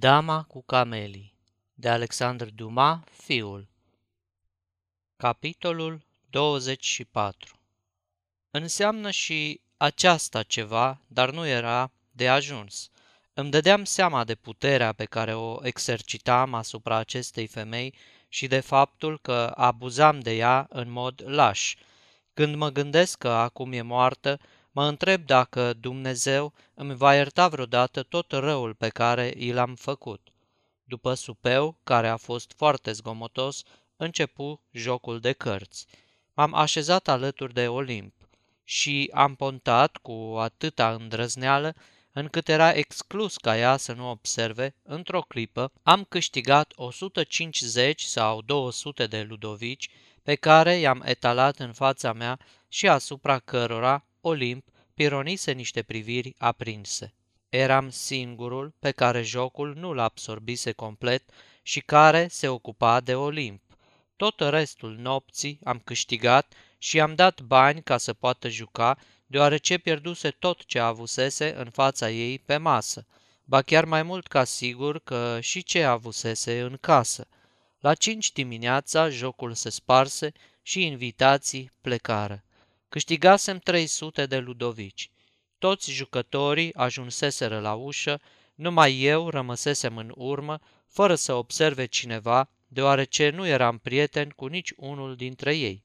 Dama cu camelii de Alexandru Dumas, fiul Capitolul 24 Înseamnă și aceasta ceva, dar nu era de ajuns. Îmi dădeam seama de puterea pe care o exercitam asupra acestei femei și de faptul că abuzam de ea în mod laș. Când mă gândesc că acum e moartă, mă întreb dacă Dumnezeu îmi va ierta vreodată tot răul pe care i l-am făcut. După supeu, care a fost foarte zgomotos, începu jocul de cărți. M-am așezat alături de Olimp și am pontat cu atâta îndrăzneală încât era exclus ca ea să nu observe, într-o clipă am câștigat 150 sau 200 de ludovici pe care i-am etalat în fața mea și asupra cărora Olimp pironise niște priviri aprinse. Eram singurul pe care jocul nu l absorbise complet și care se ocupa de Olimp. Tot restul nopții am câștigat și am dat bani ca să poată juca, deoarece pierduse tot ce avusese în fața ei pe masă, ba chiar mai mult ca sigur că și ce avusese în casă. La cinci dimineața jocul se sparse și invitații plecară. Câștigasem 300 de ludovici. Toți jucătorii ajunseseră la ușă, numai eu rămăsesem în urmă, fără să observe cineva, deoarece nu eram prieten cu nici unul dintre ei.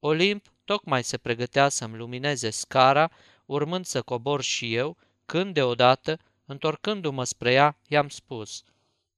Olimp tocmai se pregătea să-mi lumineze scara, urmând să cobor și eu, când deodată, întorcându-mă spre ea, i-am spus,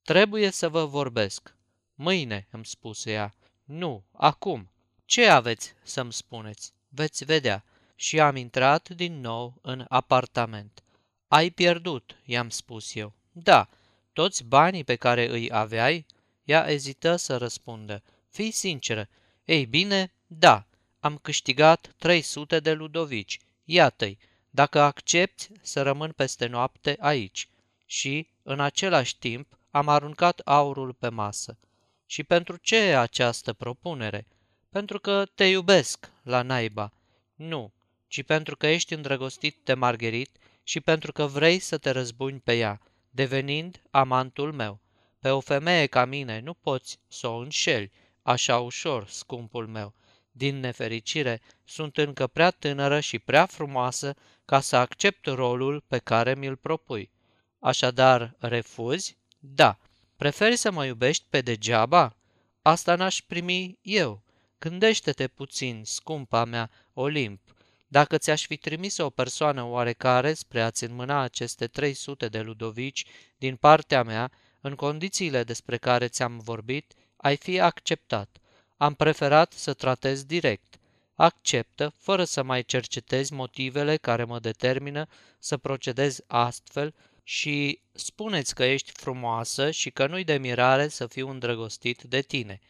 Trebuie să vă vorbesc. Mâine, îmi spuse ea. Nu, acum. Ce aveți să-mi spuneți? Veți vedea. Și am intrat din nou în apartament. Ai pierdut, i-am spus eu. Da, toți banii pe care îi aveai? Ea ezită să răspundă. Fii sinceră. Ei bine, da, am câștigat 300 de ludovici. Iată-i, dacă accepti să rămân peste noapte aici. Și, în același timp, am aruncat aurul pe masă. Și pentru ce această propunere? Pentru că te iubesc la naiba. Nu, ci pentru că ești îndrăgostit de Margherit și pentru că vrei să te răzbuni pe ea, devenind amantul meu. Pe o femeie ca mine nu poți să o înșeli așa ușor, scumpul meu. Din nefericire, sunt încă prea tânără și prea frumoasă ca să accept rolul pe care mi-l propui. Așadar, refuzi? Da. Preferi să mă iubești pe degeaba? Asta n-aș primi eu. Gândește-te puțin, scumpa mea, Olimp, dacă ți-aș fi trimis o persoană oarecare spre a-ți înmâna aceste 300 de ludovici din partea mea, în condițiile despre care ți-am vorbit, ai fi acceptat. Am preferat să tratez direct. Acceptă, fără să mai cercetezi motivele care mă determină să procedez astfel și spuneți că ești frumoasă și că nu-i de mirare să fiu îndrăgostit de tine –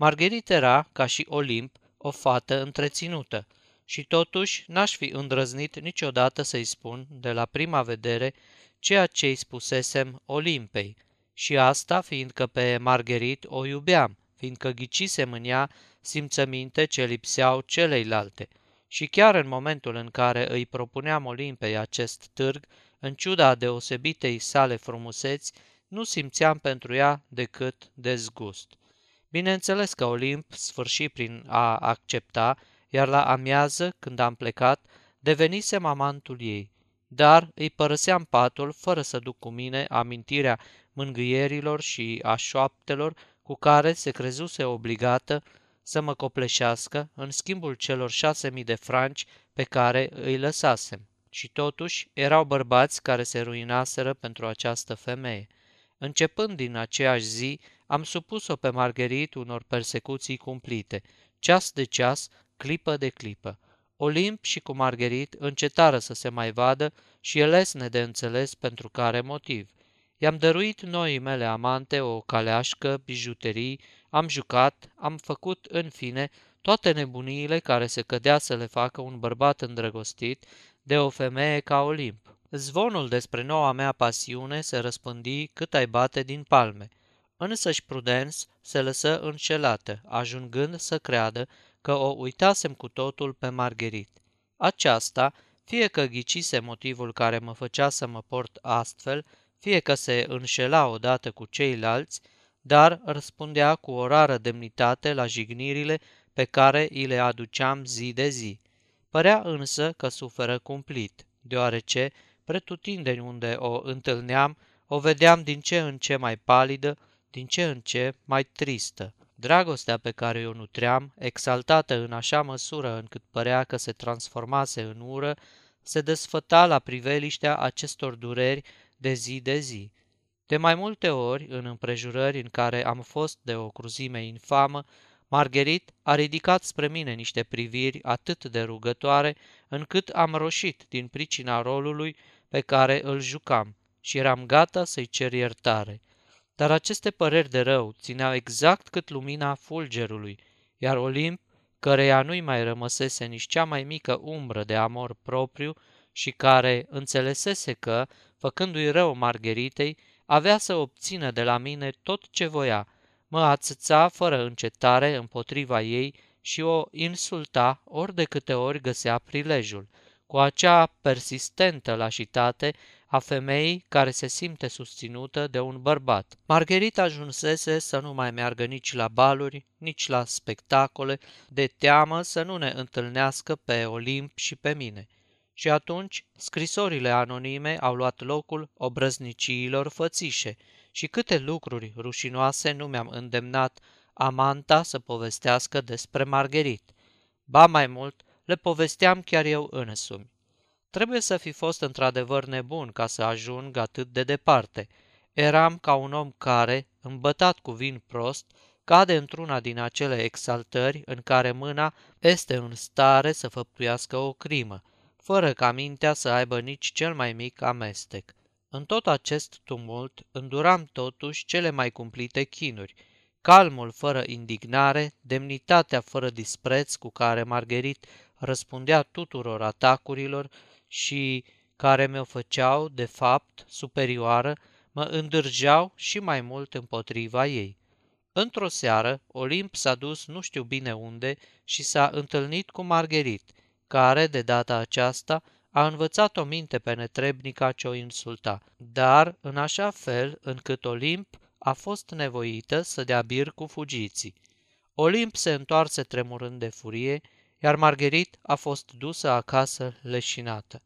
Margherit era, ca și Olimp, o fată întreținută și totuși n-aș fi îndrăznit niciodată să-i spun, de la prima vedere, ceea ce îi spusesem Olimpei, și asta fiindcă pe Margherit o iubeam, fiindcă ghicisem în ea simțăminte ce lipseau celeilalte. Și chiar în momentul în care îi propuneam Olimpei acest târg, în ciuda deosebitei sale frumuseți, nu simțeam pentru ea decât dezgust. Bineînțeles că Olimp sfârși prin a accepta, iar la amiază, când am plecat, devenisem amantul ei. Dar îi părăseam patul fără să duc cu mine amintirea mângâierilor și a șoaptelor cu care se crezuse obligată să mă copleșească în schimbul celor șase mii de franci pe care îi lăsasem. Și totuși erau bărbați care se ruinaseră pentru această femeie. Începând din aceeași zi, am supus-o pe Margherit unor persecuții cumplite, ceas de ceas, clipă de clipă. Olimp și cu Margherit încetară să se mai vadă și e lesne de înțeles pentru care motiv. I-am dăruit noii mele amante o caleașcă, bijuterii, am jucat, am făcut, în fine, toate nebuniile care se cădea să le facă un bărbat îndrăgostit de o femeie ca Olimp. Zvonul despre noua mea pasiune se răspândi cât ai bate din palme. Însăși Prudence se lăsă înșelată, ajungând să creadă că o uitasem cu totul pe Margherit. Aceasta, fie că ghicise motivul care mă făcea să mă port astfel, fie că se înșela odată cu ceilalți, dar răspundea cu o rară demnitate la jignirile pe care îi le aduceam zi de zi. Părea însă că suferă cumplit, deoarece, pretutindeni unde o întâlneam, o vedeam din ce în ce mai palidă, din ce în ce mai tristă. Dragostea pe care o nutream, exaltată în așa măsură încât părea că se transformase în ură, se desfăta la priveliștea acestor dureri de zi de zi. De mai multe ori, în împrejurări în care am fost de o cruzime infamă, Margherit a ridicat spre mine niște priviri atât de rugătoare, încât am roșit din pricina rolului pe care îl jucam și eram gata să-i cer iertare. Dar aceste păreri de rău țineau exact cât lumina fulgerului, iar Olimp, căreia nu-i mai rămăsese nici cea mai mică umbră de amor propriu și care înțelesese că, făcându-i rău Margheritei, avea să obțină de la mine tot ce voia, mă ațăța fără încetare împotriva ei și o insulta ori de câte ori găsea prilejul, cu acea persistentă lașitate a femeii care se simte susținută de un bărbat. Margherita ajunsese să nu mai meargă nici la baluri, nici la spectacole, de teamă să nu ne întâlnească pe Olimp și pe mine. Și atunci, scrisorile anonime au luat locul obrăzniciilor fățișe și câte lucruri rușinoase nu mi-am îndemnat Amanta să povestească despre Margherit. Ba mai mult, le povesteam chiar eu însumi. Trebuie să fi fost într-adevăr nebun ca să ajung atât de departe. Eram ca un om care, îmbătat cu vin prost, cade într-una din acele exaltări în care mâna este în stare să făptuiască o crimă, fără ca mintea să aibă nici cel mai mic amestec. În tot acest tumult înduram totuși cele mai cumplite chinuri, calmul fără indignare, demnitatea fără dispreț cu care Margherit răspundea tuturor atacurilor și care mi-o făceau, de fapt, superioară, mă îndârgeau și mai mult împotriva ei. Într-o seară, Olimp s-a dus nu știu bine unde și s-a întâlnit cu Margherit, care, de data aceasta, a învățat o minte pe netrebnica ce o insulta, dar în așa fel încât Olimp a fost nevoită să dea bir cu fugiții. Olimp se întoarse tremurând de furie, iar Margherit a fost dusă acasă leșinată.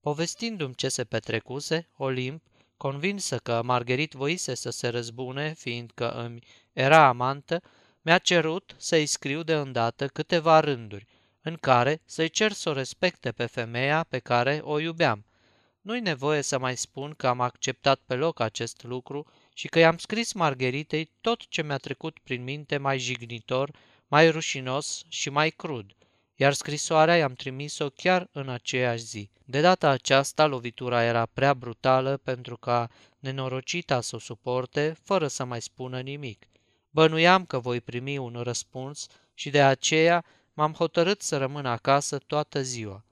Povestindu-mi ce se petrecuse, Olimp, convinsă că Margherit voise să se răzbune, fiindcă îmi era amantă, mi-a cerut să-i scriu de îndată câteva rânduri, în care să-i cer să o respecte pe femeia pe care o iubeam. Nu-i nevoie să mai spun că am acceptat pe loc acest lucru și că i-am scris Margheritei tot ce mi-a trecut prin minte mai jignitor, mai rușinos și mai crud, iar scrisoarea i-am trimis-o chiar în aceeași zi. De data aceasta, lovitura era prea brutală pentru ca nenorocita să o suporte fără să mai spună nimic. Bănuiam că voi primi un răspuns și de aceea m-am hotărât să rămân acasă toată ziua.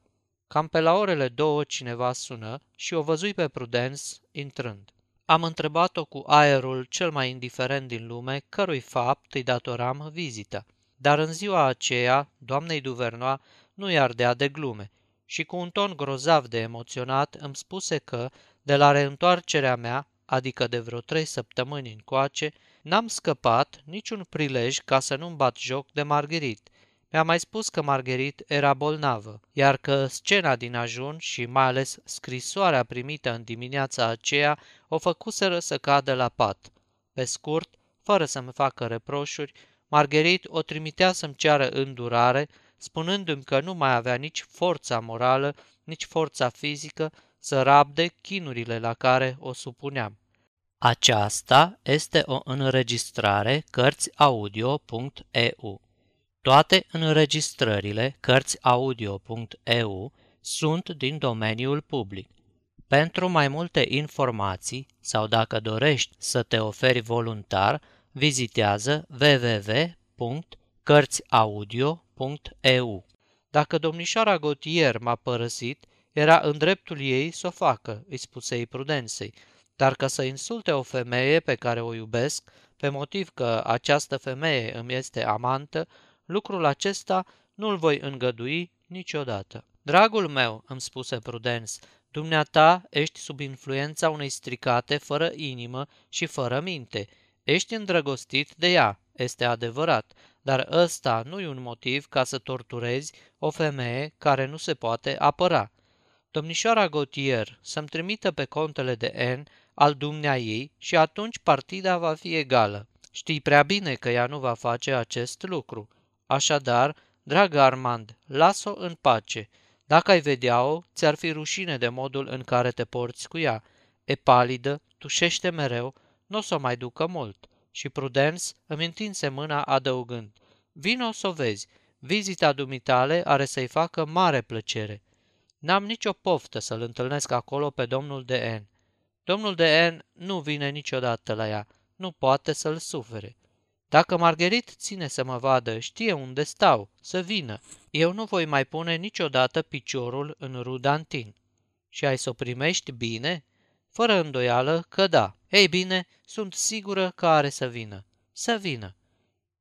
Cam pe la orele două cineva sună și o văzui pe Prudence intrând. Am întrebat-o cu aerul cel mai indiferent din lume cărui fapt îi datoram vizită. Dar în ziua aceea, doamnei Duvernoa nu i ardea de glume și cu un ton grozav de emoționat îmi spuse că, de la reîntoarcerea mea, adică de vreo trei săptămâni încoace, n-am scăpat niciun prilej ca să nu-mi bat joc de Margherit mi-a mai spus că Margherit era bolnavă, iar că scena din ajun și mai ales scrisoarea primită în dimineața aceea o făcuseră să cadă la pat. Pe scurt, fără să-mi facă reproșuri, Margherit o trimitea să-mi ceară îndurare, spunându-mi că nu mai avea nici forța morală, nici forța fizică să rabde chinurile la care o supuneam. Aceasta este o înregistrare Cărțiaudio.eu. Toate înregistrările Cărțiaudio.eu sunt din domeniul public. Pentru mai multe informații sau dacă dorești să te oferi voluntar, vizitează www.cărțiaudio.eu. Dacă domnișoara Gotier m-a părăsit, era în dreptul ei să o facă, îi spusei prudenței, dar ca să insulte o femeie pe care o iubesc, pe motiv că această femeie îmi este amantă, lucrul acesta nu-l voi îngădui niciodată. Dragul meu, îmi spuse Prudence, Dumneata ești sub influența unei stricate fără inimă și fără minte. Ești îndrăgostit de ea, este adevărat, dar ăsta nu e un motiv ca să torturezi o femeie care nu se poate apăra. Domnișoara Gautier să-mi trimită pe contele de N al dumnea ei și atunci partida va fi egală. Știi prea bine că ea nu va face acest lucru. Așadar, dragă Armand, las-o în pace. Dacă ai vedea-o, ți-ar fi rușine de modul în care te porți cu ea. E palidă, tușește mereu, nu o să o mai ducă mult. Și Prudence îmi întinse mâna adăugând, vino să o vezi, vizita dumitale are să-i facă mare plăcere. N-am nicio poftă să-l întâlnesc acolo pe domnul de N. Domnul de N nu vine niciodată la ea, nu poate să-l sufere. Dacă Margherit ține să mă vadă, știe unde stau, să vină. Eu nu voi mai pune niciodată piciorul în Rudantin. Și ai să o primești bine? Fără îndoială că da. Ei bine, sunt sigură că are să vină. Să vină.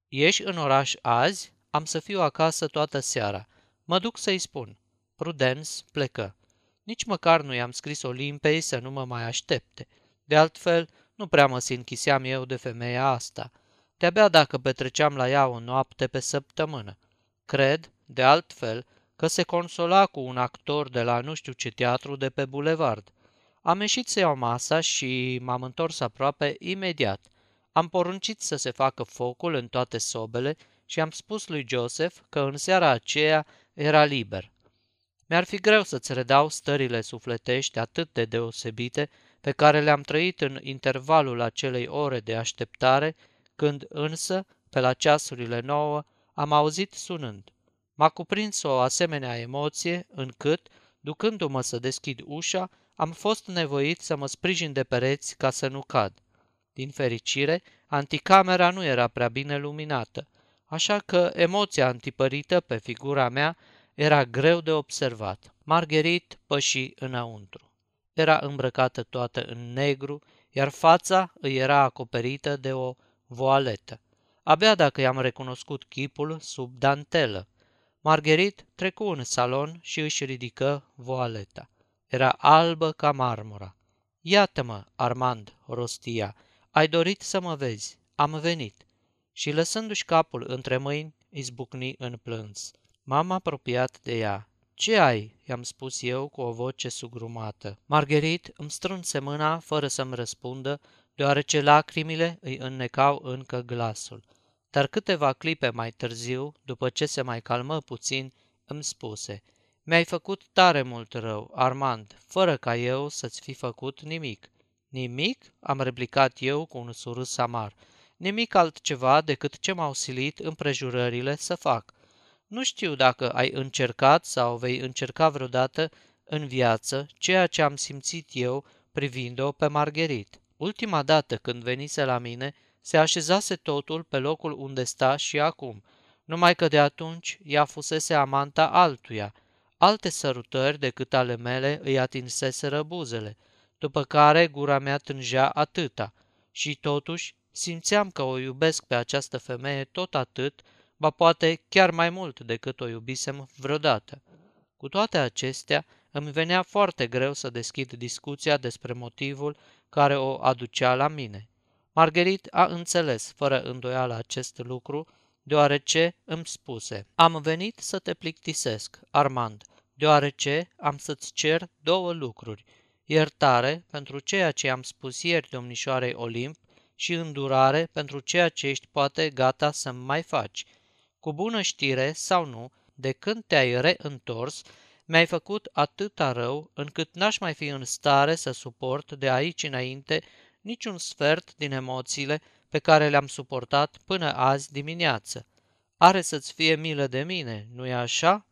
Ieși în oraș azi? Am să fiu acasă toată seara. Mă duc să-i spun. Prudence plecă. Nici măcar nu i-am scris Olimpei să nu mă mai aștepte. De altfel, nu prea mă închiseam eu de femeia asta. De-abia dacă petreceam la ea o noapte pe săptămână. Cred, de altfel, că se consola cu un actor de la nu știu ce teatru de pe bulevard. Am ieșit să iau masa și m-am întors aproape imediat. Am poruncit să se facă focul în toate sobele și am spus lui Joseph că în seara aceea era liber. Mi-ar fi greu să-ți redau stările sufletești atât de deosebite pe care le-am trăit în intervalul acelei ore de așteptare, când însă, pe la ceasurile nouă, am auzit sunând. M-a cuprins o asemenea emoție încât, ducându-mă să deschid ușa, am fost nevoit să mă sprijin de pereți ca să nu cad. Din fericire, anticamera nu era prea bine luminată, așa că emoția antipărită pe figura mea era greu de observat. Margherit păși înăuntru. Era îmbrăcată toată în negru, iar fața îi era acoperită de o voaletă. Abia dacă i-am recunoscut chipul sub dantelă. Margherit trecu în salon și își ridică voaleta. Era albă ca marmura. Iată-mă, Armand, rostia, ai dorit să mă vezi. Am venit. Și lăsându-și capul între mâini, izbucni în plâns. M-am apropiat de ea. Ce ai?" i-am spus eu cu o voce sugrumată. Margherit îmi strânse mâna fără să-mi răspundă, deoarece lacrimile îi înnecau încă glasul. Dar câteva clipe mai târziu, după ce se mai calmă puțin, îmi spuse Mi-ai făcut tare mult rău, Armand, fără ca eu să-ți fi făcut nimic. Nimic? am replicat eu cu un surâs amar. Nimic altceva decât ce m-au silit împrejurările să fac. Nu știu dacă ai încercat sau vei încerca vreodată în viață ceea ce am simțit eu privind-o pe Margherit. Ultima dată când venise la mine, se așezase totul pe locul unde sta și acum, numai că de atunci ea fusese amanta altuia. Alte sărutări decât ale mele îi atinseseră buzele, după care gura mea tângea atâta. Și totuși simțeam că o iubesc pe această femeie tot atât ba poate chiar mai mult decât o iubisem vreodată. Cu toate acestea, îmi venea foarte greu să deschid discuția despre motivul care o aducea la mine. Margherit a înțeles fără îndoială acest lucru, deoarece îmi spuse, am venit să te plictisesc, Armand, deoarece am să-ți cer două lucruri, iertare pentru ceea ce am spus ieri domnișoarei Olimp și îndurare pentru ceea ce ești poate gata să-mi mai faci – cu bună știre sau nu, de când te-ai reîntors, mi-ai făcut atâta rău încât n-aș mai fi în stare să suport de aici înainte niciun sfert din emoțiile pe care le-am suportat până azi dimineață. Are să-ți fie milă de mine, nu-i așa?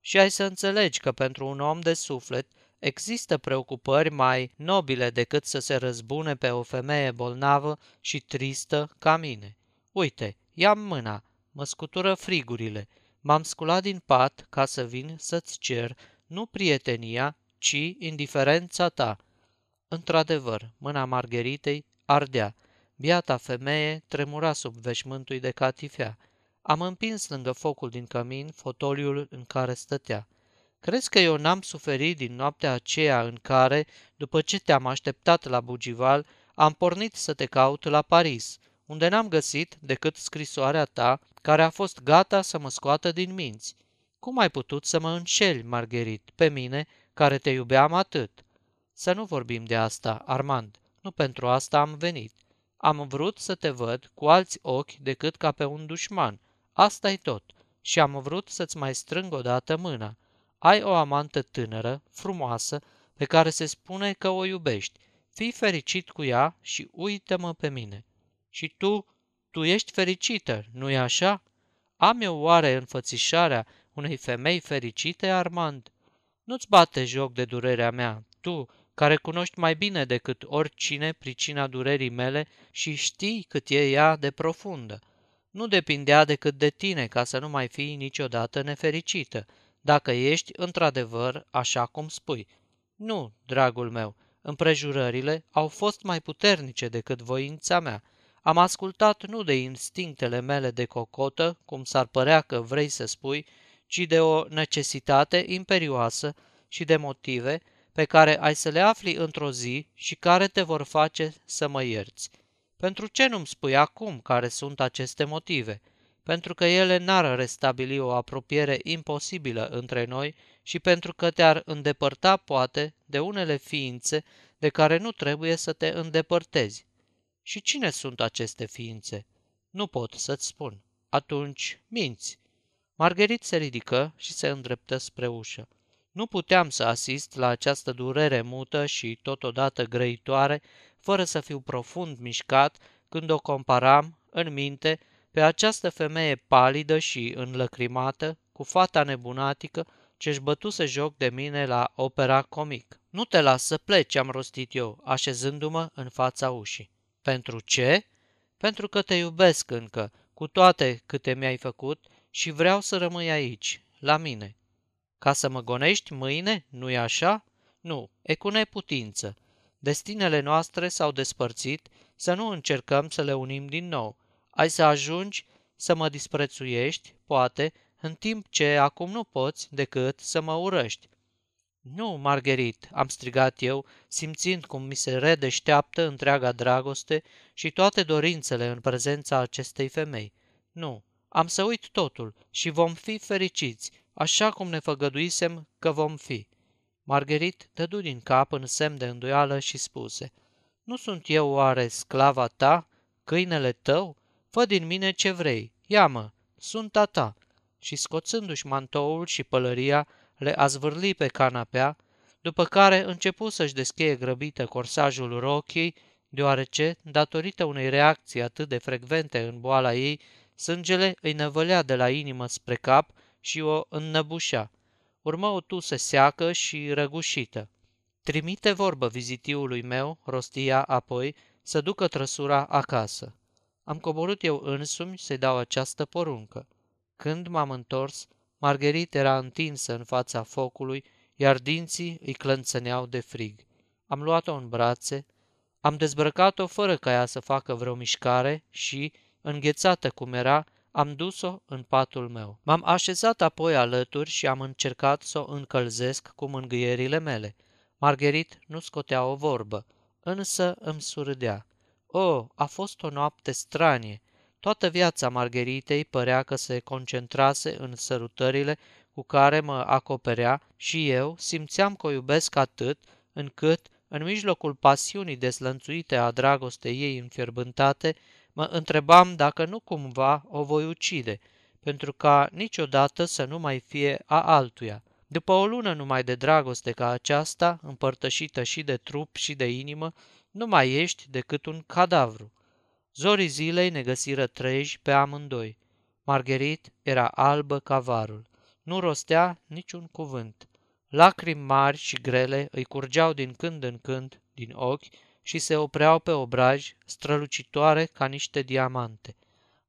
Și ai să înțelegi că pentru un om de suflet există preocupări mai nobile decât să se răzbune pe o femeie bolnavă și tristă ca mine. Uite, ia mâna, mă scutură frigurile. M-am sculat din pat ca să vin să-ți cer nu prietenia, ci indiferența ta. Într-adevăr, mâna Margheritei ardea. Biata femeie tremura sub veșmântul de catifea. Am împins lângă focul din cămin fotoliul în care stătea. Crezi că eu n-am suferit din noaptea aceea în care, după ce te-am așteptat la Bugival, am pornit să te caut la Paris, unde n-am găsit decât scrisoarea ta, care a fost gata să mă scoată din minți. Cum ai putut să mă înșeli, Margherit, pe mine, care te iubeam atât? Să nu vorbim de asta, Armand. Nu pentru asta am venit. Am vrut să te văd cu alți ochi decât ca pe un dușman. Asta e tot. Și am vrut să-ți mai strâng odată mâna. Ai o amantă tânără, frumoasă, pe care se spune că o iubești. Fii fericit cu ea și uită-mă pe mine. Și tu, tu ești fericită, nu-i așa? Am eu oare înfățișarea unei femei fericite, Armand? Nu-ți bate joc de durerea mea, tu, care cunoști mai bine decât oricine pricina durerii mele și știi cât e ea de profundă. Nu depindea decât de tine ca să nu mai fii niciodată nefericită, dacă ești într-adevăr așa cum spui. Nu, dragul meu, împrejurările au fost mai puternice decât voința mea. Am ascultat nu de instinctele mele de cocotă, cum s-ar părea că vrei să spui, ci de o necesitate imperioasă și de motive pe care ai să le afli într-o zi și care te vor face să mă ierți. Pentru ce nu-mi spui acum care sunt aceste motive? Pentru că ele n-ar restabili o apropiere imposibilă între noi și pentru că te-ar îndepărta, poate, de unele ființe de care nu trebuie să te îndepărtezi. Și cine sunt aceste ființe? Nu pot să-ți spun. Atunci minți. Margherit se ridică și se îndreptă spre ușă. Nu puteam să asist la această durere mută și totodată grăitoare, fără să fiu profund mișcat când o comparam, în minte, pe această femeie palidă și înlăcrimată, cu fata nebunatică, ce-și bătuse joc de mine la opera comic. Nu te las să pleci, am rostit eu, așezându-mă în fața ușii. Pentru ce? Pentru că te iubesc încă, cu toate câte mi-ai făcut și vreau să rămâi aici, la mine. Ca să mă gonești mâine, nu-i așa? Nu, e cu neputință. Destinele noastre s-au despărțit, să nu încercăm să le unim din nou. Ai să ajungi să mă disprețuiești, poate, în timp ce acum nu poți decât să mă urăști. Nu, Margherit, am strigat eu, simțind cum mi se redeșteaptă întreaga dragoste și toate dorințele în prezența acestei femei. Nu, am să uit totul și vom fi fericiți, așa cum ne făgăduisem că vom fi. Margherit dădu din cap în semn de îndoială și spuse, Nu sunt eu oare sclava ta, câinele tău? Fă din mine ce vrei, ia-mă, sunt a ta. Și scoțându-și mantoul și pălăria, le azvârli pe canapea, după care începu să-și descheie grăbită corsajul rochiei, deoarece, datorită unei reacții atât de frecvente în boala ei, sângele îi năvălea de la inimă spre cap și o înnăbușea. Urmă o tusă seacă și răgușită. Trimite vorbă vizitiului meu, rostia apoi, să ducă trăsura acasă. Am coborât eu însumi să-i dau această poruncă. Când m-am întors, Margherit era întinsă în fața focului, iar dinții îi clănțăneau de frig. Am luat-o în brațe, am dezbrăcat-o fără ca ea să facă vreo mișcare și, înghețată cum era, am dus-o în patul meu. M-am așezat apoi alături și am încercat să o încălzesc cu mângâierile mele. Margherit nu scotea o vorbă, însă îmi surâdea. Oh, a fost o noapte stranie. Toată viața Margheritei părea că se concentrase în sărutările cu care mă acoperea și eu simțeam că o iubesc atât încât, în mijlocul pasiunii deslănțuite a dragostei ei înfierbântate, mă întrebam dacă nu cumva o voi ucide, pentru ca niciodată să nu mai fie a altuia. După o lună numai de dragoste ca aceasta, împărtășită și de trup și de inimă, nu mai ești decât un cadavru. Zorii zilei ne găsiră treji pe amândoi. Margherit era albă ca varul. Nu rostea niciun cuvânt. Lacrimi mari și grele îi curgeau din când în când din ochi și se opreau pe obraj, strălucitoare ca niște diamante.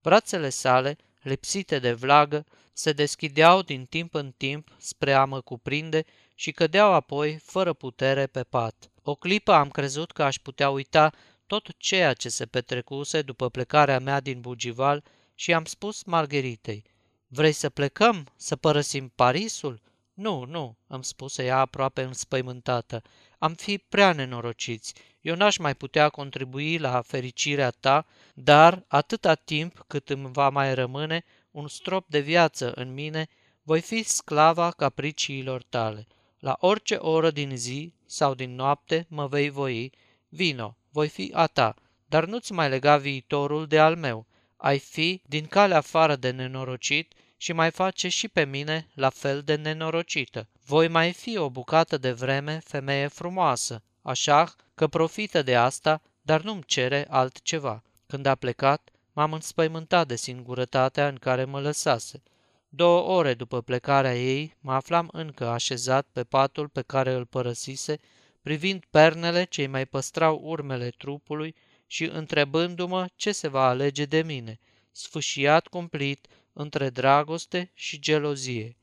Brațele sale, lipsite de vlagă, se deschideau din timp în timp spre a mă cuprinde și cădeau apoi, fără putere, pe pat. O clipă am crezut că aș putea uita tot ceea ce se petrecuse după plecarea mea din Bugival și am spus Margheritei, Vrei să plecăm? Să părăsim Parisul?" Nu, nu, îmi spuse ea aproape înspăimântată. Am fi prea nenorociți. Eu n-aș mai putea contribui la fericirea ta, dar atâta timp cât îmi va mai rămâne un strop de viață în mine, voi fi sclava capriciilor tale. La orice oră din zi sau din noapte mă vei voi, vino, voi fi a ta, dar nu-ți mai lega viitorul de al meu. Ai fi din calea afară de nenorocit și mai face și pe mine la fel de nenorocită. Voi mai fi o bucată de vreme femeie frumoasă, așa că profită de asta, dar nu-mi cere altceva. Când a plecat, m-am înspăimântat de singurătatea în care mă lăsase. Două ore după plecarea ei, mă aflam încă așezat pe patul pe care îl părăsise, privind pernele ce mai păstrau urmele trupului și întrebându-mă ce se va alege de mine, sfâșiat cumplit între dragoste și gelozie.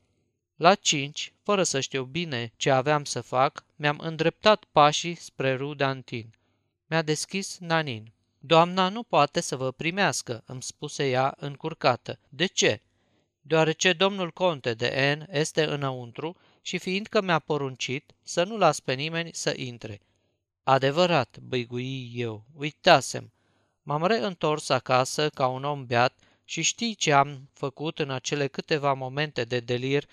La cinci, fără să știu bine ce aveam să fac, mi-am îndreptat pașii spre Rudantin. Mi-a deschis Nanin. Doamna nu poate să vă primească, îmi spuse ea încurcată. De ce? Deoarece domnul conte de N este înăuntru și fiindcă mi-a poruncit să nu las pe nimeni să intre. Adevărat, băigui eu, uitasem. M-am reîntors acasă ca un om beat și știi ce am făcut în acele câteva momente de delir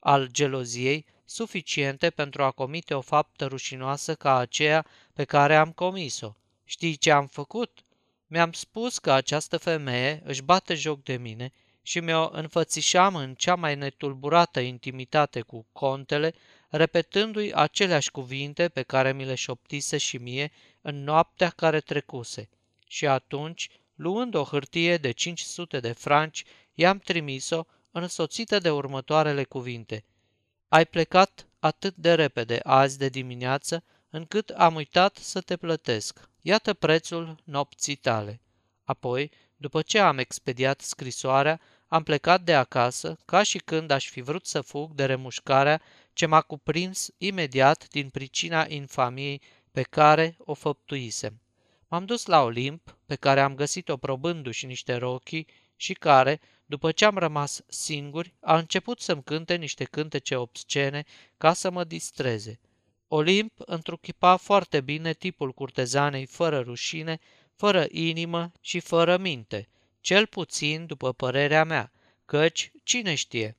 al geloziei, suficiente pentru a comite o faptă rușinoasă ca aceea pe care am comis-o. Știi ce am făcut? Mi-am spus că această femeie își bate joc de mine și mi-o înfățișam în cea mai netulburată intimitate cu contele, repetându-i aceleași cuvinte pe care mi le șoptise și mie în noaptea care trecuse. Și atunci, luând o hârtie de 500 de franci, i-am trimis-o însoțită de următoarele cuvinte. Ai plecat atât de repede azi de dimineață, încât am uitat să te plătesc. Iată prețul nopții tale. Apoi, după ce am expediat scrisoarea, am plecat de acasă, ca și când aș fi vrut să fug de remușcarea ce m-a cuprins imediat din pricina infamiei pe care o făptuisem. M-am dus la Olimp, pe care am găsit-o probându-și niște rochii și care, după ce am rămas singuri, a început să-mi cânte niște cântece obscene ca să mă distreze. Olimp întruchipa foarte bine tipul curtezanei fără rușine, fără inimă și fără minte, cel puțin după părerea mea, căci, cine știe,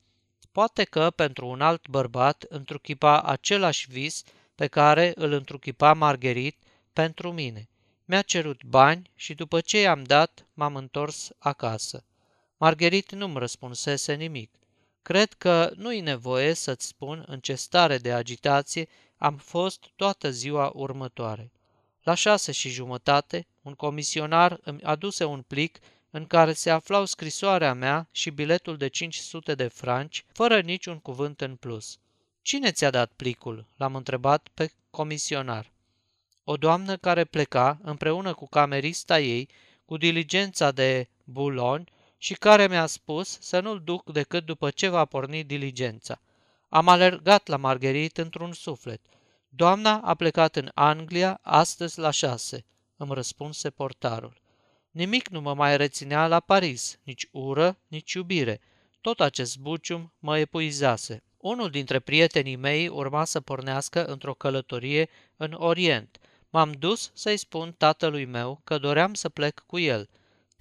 poate că pentru un alt bărbat întruchipa același vis pe care îl întruchipa Margherit pentru mine. Mi-a cerut bani și după ce i-am dat, m-am întors acasă. Margherit nu-mi răspunsese nimic. Cred că nu-i nevoie să-ți spun în ce stare de agitație am fost toată ziua următoare. La șase și jumătate, un comisionar îmi aduse un plic în care se aflau scrisoarea mea și biletul de 500 de franci, fără niciun cuvânt în plus. Cine ți-a dat plicul?" l-am întrebat pe comisionar. O doamnă care pleca împreună cu camerista ei cu diligența de Boulogne și care mi-a spus să nu-l duc decât după ce va porni diligența. Am alergat la Margherit într-un suflet. Doamna a plecat în Anglia astăzi la șase, îmi răspunse portarul. Nimic nu mă mai reținea la Paris, nici ură, nici iubire. Tot acest bucium mă epuizase. Unul dintre prietenii mei urma să pornească într-o călătorie în Orient. M-am dus să-i spun tatălui meu că doream să plec cu el.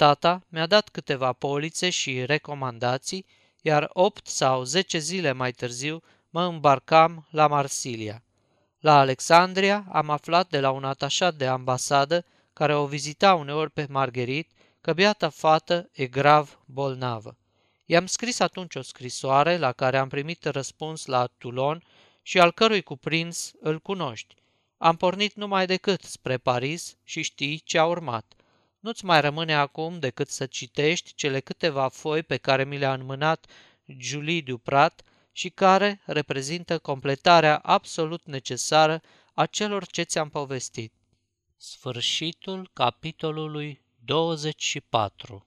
Tata mi-a dat câteva polițe și recomandații, iar opt sau zece zile mai târziu mă îmbarcam la Marsilia. La Alexandria am aflat de la un atașat de ambasadă care o vizita uneori pe Margherit că biata fată e grav bolnavă. I-am scris atunci o scrisoare la care am primit răspuns la Toulon și al cărui cuprins îl cunoști. Am pornit numai decât spre Paris și știi ce a urmat. Nu-ți mai rămâne acum decât să citești cele câteva foi pe care mi le-a înmânat Julie Duprat și care reprezintă completarea absolut necesară a celor ce ți-am povestit. Sfârșitul capitolului 24